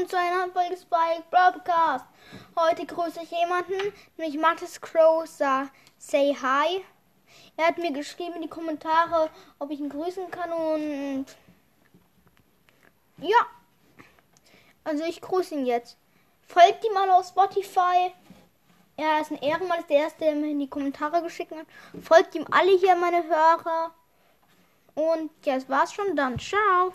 willkommen zu einer Folge Spike Broadcast. Heute grüße ich jemanden, nämlich Martis Crow Say Hi. Er hat mir geschrieben in die Kommentare, ob ich ihn grüßen kann und ja. Also ich grüße ihn jetzt. Folgt ihm mal auf Spotify. Er ist ein Ehrenmann, ist der erste, der mir in die Kommentare geschickt hat. Folgt ihm alle hier, meine Hörer. Und ja, das war's schon dann. Ciao.